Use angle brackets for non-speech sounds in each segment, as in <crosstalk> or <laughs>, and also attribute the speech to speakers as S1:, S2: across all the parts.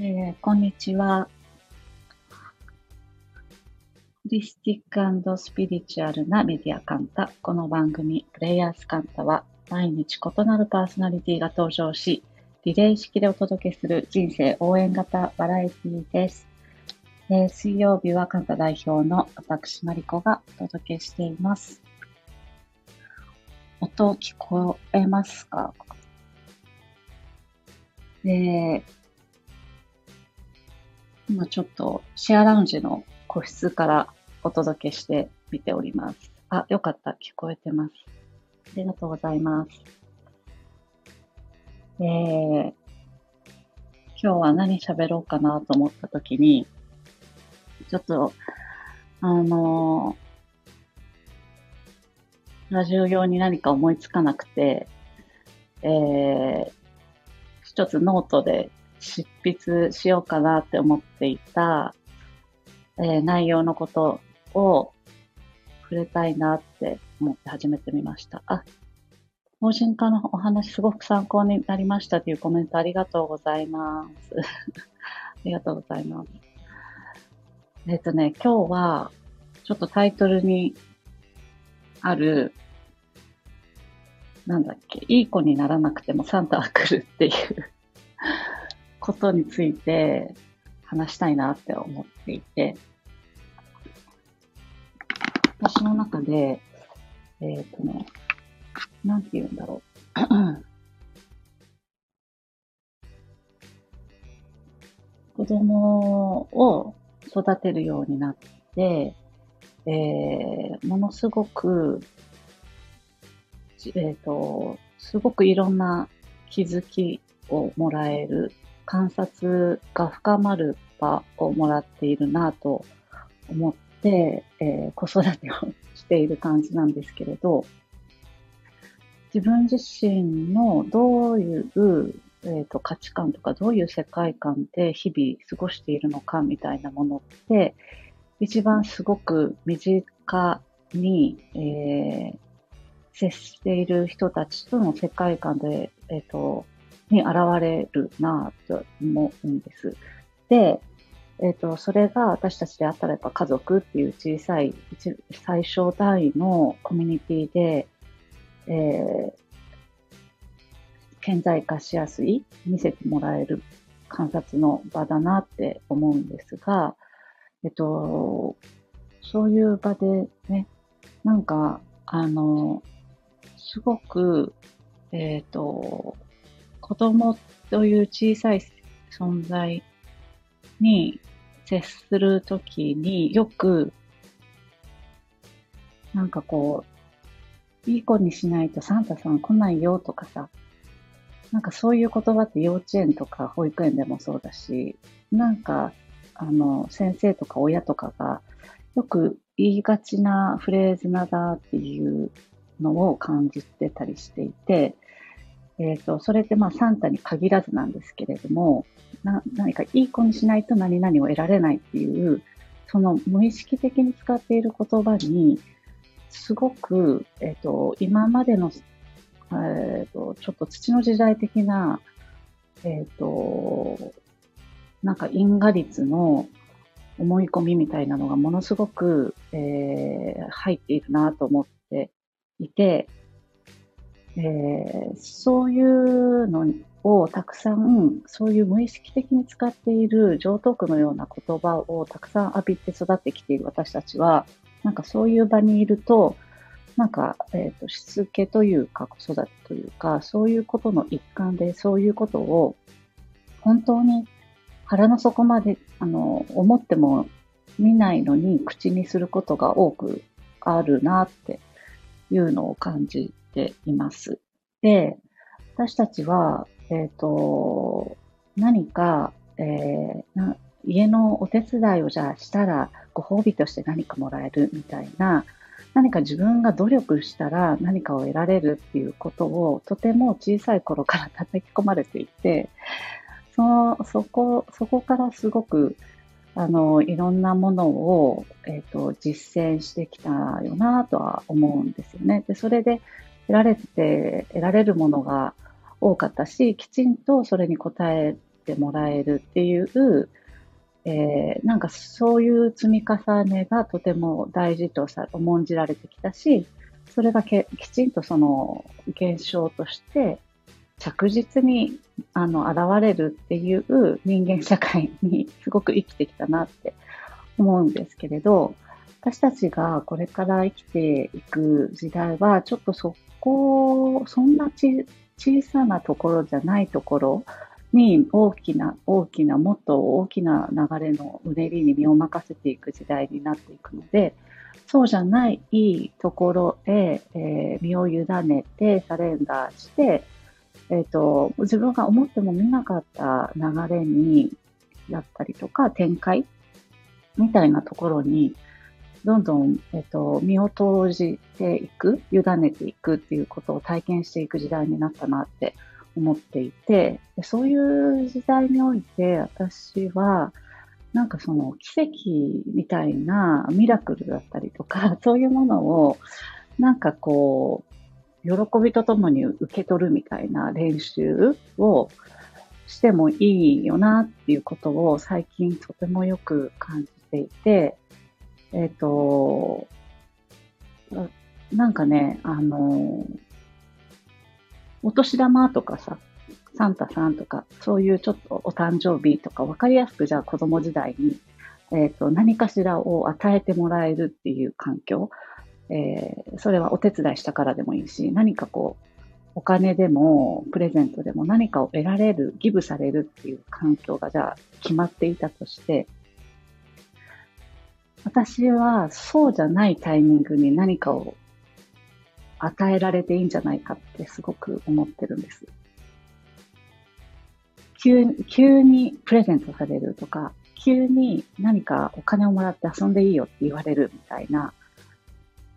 S1: えーこんにちは。ホリスティックスピリチュアルなメディアカンタ。この番組、プレイヤースカンタは、毎日異なるパーソナリティが登場し、リレー式でお届けする人生応援型バラエティです。えー水曜日はカンタ代表の私、マリコがお届けしています。音聞こえますか？で、今ちょっとシェアラウンジの個室からお届けしてみております。あ、よかった。聞こえてます。ありがとうございます。えー、今日は何喋ろうかなと思ったときに、ちょっと、あのーラジオ用に何か思いつかなくて、えー、一つノートで執筆しようかなって思っていた、えー内容のことを触れたいなって思って始めてみました。あ、法人化のお話すごく参考になりましたというコメントありがとうございます。<laughs> ありがとうございます。えっ、とね、今日はちょっとタイトルにある、なんだっけ、いい子にならなくてもサンタは来るっていうことについて話したいなって思っていて、私の中で、えっ、とね、なんて言うんだろう。<clears throat> 子供を育てるようになって、えーものすごく、えっ、と、すごくいろんな気づきをもらえる、観察が深まる場をもらっているなと思って、えー子育てをしている感じなんですけれど、自分自身のどういう、えー、と価値観とかどういう世界観で日々過ごしているのかみたいなものって、一番すごく身近に、えー接している人たちとの世界観で、えっ、と、に現れるなぁと思うんです。で、えっ、と、それが私たちであったらやっぱ家族っていう小さい、最小単位のコミュニティで、えー顕在化しやすい、見せてもらえる観察の場だなって思うんですが、えっと、そういう場でね、なんか、あの、すごく、えっ、と、子供という小さい存在に接するときによく、なんかこう、いい子にしないとサンタさん来ないよとかさ、なんかそういう言葉って幼稚園とか保育園でもそうだし、なんか、あの、先生とか親とかがよく言いがちなフレーズなだっていうのを感じてたりしていて、えっ、と、それってまあサンタに限らずなんですけれども、な何かいい子にしないと何々を得られないっていう、その無意識的に使っている言葉に、すごく、えっ、と、今までの、えっ、と、ちょっと土の時代的な、えっ、と、なんか因果率の思い込みみたいなのがものすごく、えー入っているなと思っていて、えーそういうのをたくさん、そういう無意識的に使っている上等句のような言葉をたくさん浴びて育ってきている私たちは、なんかそういう場にいると、なんか、えっ、と、しつけというか、子育てというか、そういうことの一環で、そういうことを、本当に腹の底まで、あの、思っても見ないのに口にすることが多くあるなっていうのを感じています。で、私たちは、えっ、と、何か、えーな家のお手伝いをじゃあしたらご褒美として何かもらえるみたいな、何か自分が努力したら何かを得られるっていうことをとても小さい頃から叩き込まれていて、その、そこ、そこからすごく、あの、いろんなものを、えっ、と、実践してきたよなとは思うんですよね。で、それで得られて、得られるものが多かったし、きちんとそれに応えてもらえるっていう、えー、なんかそういう積み重ねがとても大事とさ重んじられてきたし、それがけきちんとその現象として着実にあの現れるっていう人間社会にすごく生きてきたなって思うんですけれど、私たちがこれから生きていく時代は、ちょっとそこ、そんなち小さなところじゃないところに大きな、大きな、もっと大きな流れのうねりに身を任せていく時代になっていくので、そうじゃないいいところへ、えー、身を委ねて、サレンダーして、えっ、ー、と、自分が思っても見なかった流れに、だったりとか、展開みたいなところに、どんどん、えっ、と、身を投じていく、委ねていくっていうことを体験していく時代になったなって思っていて、そういう時代において私は、なんかその奇跡みたいなミラクルだったりとか、<laughs> そういうものを、なんかこう、喜びとともに受け取るみたいな練習をしてもいいよなっていうことを最近とてもよく感じていて、えっ、ー、と、なんかね、あの、お年玉とかさ、サンタさんとか、そういうちょっとお誕生日とか、わかりやすくじゃあ子供時代に、えっ、ー、と、何かしらを与えてもらえるっていう環境、えー、それはお手伝いしたからでもいいし、何かこう、お金でも、プレゼントでも何かを得られる、ギブされるっていう環境がじゃあ決まっていたとして、私はそうじゃないタイミングに何かを与えられていいんじゃないかってすごく思ってるんです。急急にプレゼントされるとか、急に何かお金をもらって遊んでいいよって言われるみたいな、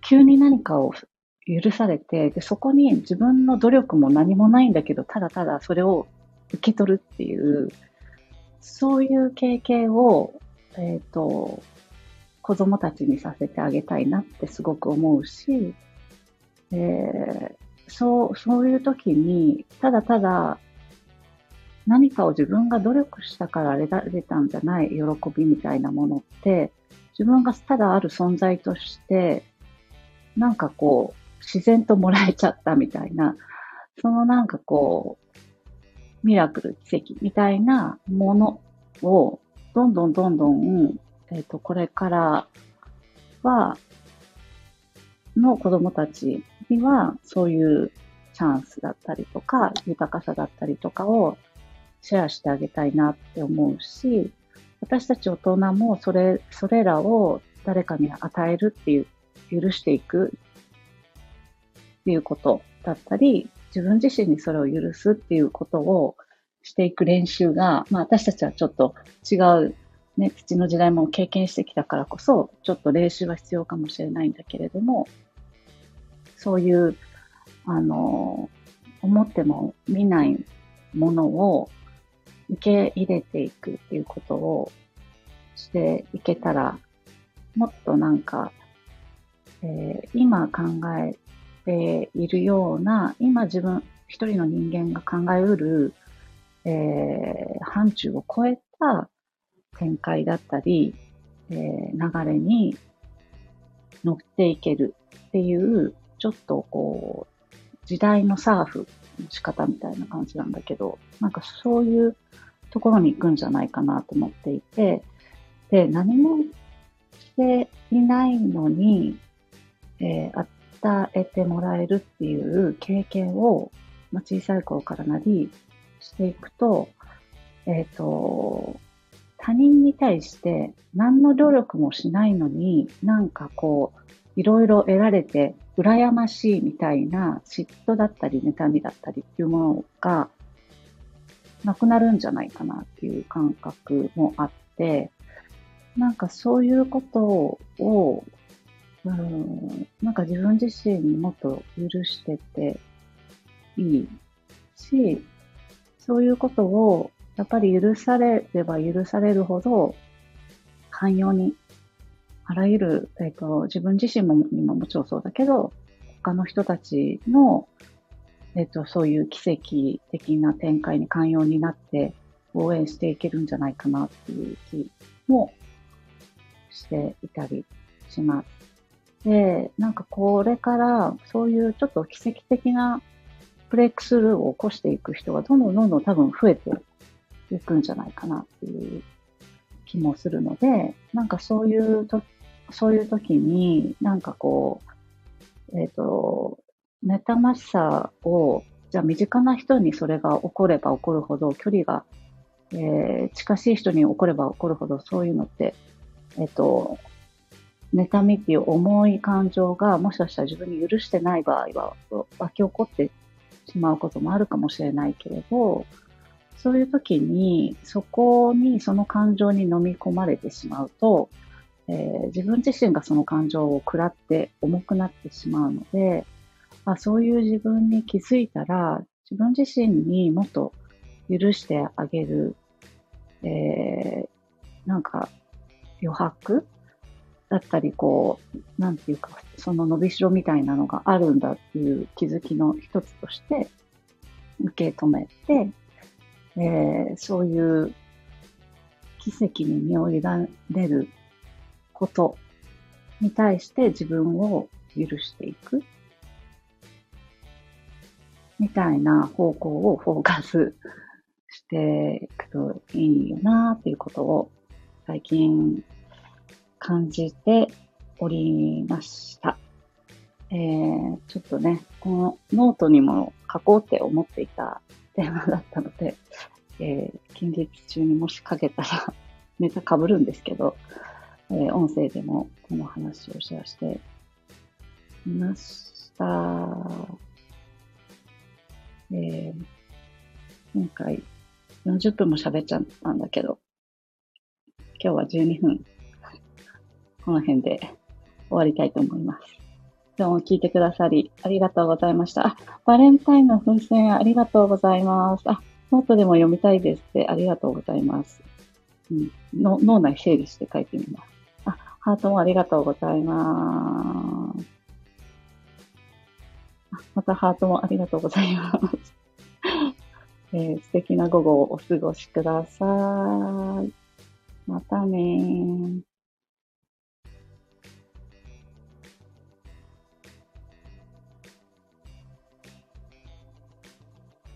S1: 急に何かを許されて、でそこに自分の努力も何もないんだけど、ただただそれを受け取るっていう、そういう経験を、えっ、ー、と、子供たちにさせてあげたいなってすごく思うし、えー、そう、そういう時に、ただただ何かを自分が努力したから得られたんじゃない喜びみたいなものって、自分がただある存在としてなんかこう、自然ともらえちゃったみたいな、そのなんかこう、ミラクル、奇跡みたいなものを、どんどんどんどん、えっ、ー、と、これからは、の子供たちには、そういうチャンスだったりとか、豊かさだったりとかをシェアしてあげたいなって思うし、私たち大人もそれ、それらを誰かに与えるっていう許していくっていうことだったり、自分自身にそれを許すっていうことをしていく練習が、まあ私たちはちょっと違うね、土の時代も経験してきたからこそ、ちょっと練習は必要かもしれないんだけれども、そういう、あの、思っても見ないものを受け入れていくっていうことをしていけたら、もっとなんかえー、今考えているような、今自分一人の人間が考えうる、えー、範疇を超えた展開だったり、えー、流れに乗っていけるっていう、ちょっとこう、時代のサーフの仕方みたいな感じなんだけど、なんかそういうところに行くんじゃないかなと思っていて、で、何もしていないのに、えー、与えてもらえるっていう経験を、まあ、小さい頃からなりしていくと、えっ、ー、と、他人に対して何の努力もしないのに、なんかこう、いろいろ得られて羨ましいみたいな嫉妬だったり妬みだったりっていうものがなくなるんじゃないかなっていう感覚もあって、なんかそういうことをうん、なんか自分自身にもっと許してていいし、そういうことをやっぱり許されれば許されるほど寛容に、あらゆる、えっ、ー、と、自分自身も今もちろんそうだけど、他の人たちの、えっ、ー、と、そういう奇跡的な展開に寛容になって応援していけるんじゃないかなっていう気もしていたりします。で、なんかこれからそういうちょっと奇跡的なブレイクスルーを起こしていく人がどんどんどんどん多分増えていくんじゃないかなっていう気もするので、なんかそういうと、そういう時に、なんかこう、えっ、ー、と、妬ましさを、じゃあ身近な人にそれが起これば起こるほど、距離が、えー、近しい人に起これば起こるほど、そういうのって、えっ、ー、と、妬みっていう重い感情がもしかしたら自分に許してない場合は湧き起こってしまうこともあるかもしれないけれど、そういう時に、そこに、その感情に飲み込まれてしまうと、えー、自分自身がその感情を食らって重くなってしまうので、あそういう自分に気づいたら、自分自身にもっと許してあげる、えー、なんか余白？だったり、こう、なんていうか、その伸びしろみたいなのがあるんだっていう気づきの一つとして受け止めて、えー、そういう奇跡に身を委ねることに対して自分を許していくみたいな方向をフォーカスしていくといいよなっていうことを最近感じておりました。えー、ちょっとね、このノートにも書こうって思っていたテーマだったので、えー、近日中にもしかけたら <laughs> ネタ被るんですけど、えー、音声でもこの話をシェアしてみました。えー、今回40分も喋っちゃったんだけど、今日は12分、この辺で終わりたいと思います。今日も聞いてくださりありがとうございました。あ、バレンタインの風船ありがとうございます。あ、ノートでも読みたいですってありがとうございます。うん、の脳内整理して書いてみます。あ、ハートもありがとうございます。またハートもありがとうございます。<laughs> えー、素敵な午後をお過ごしください。またねー。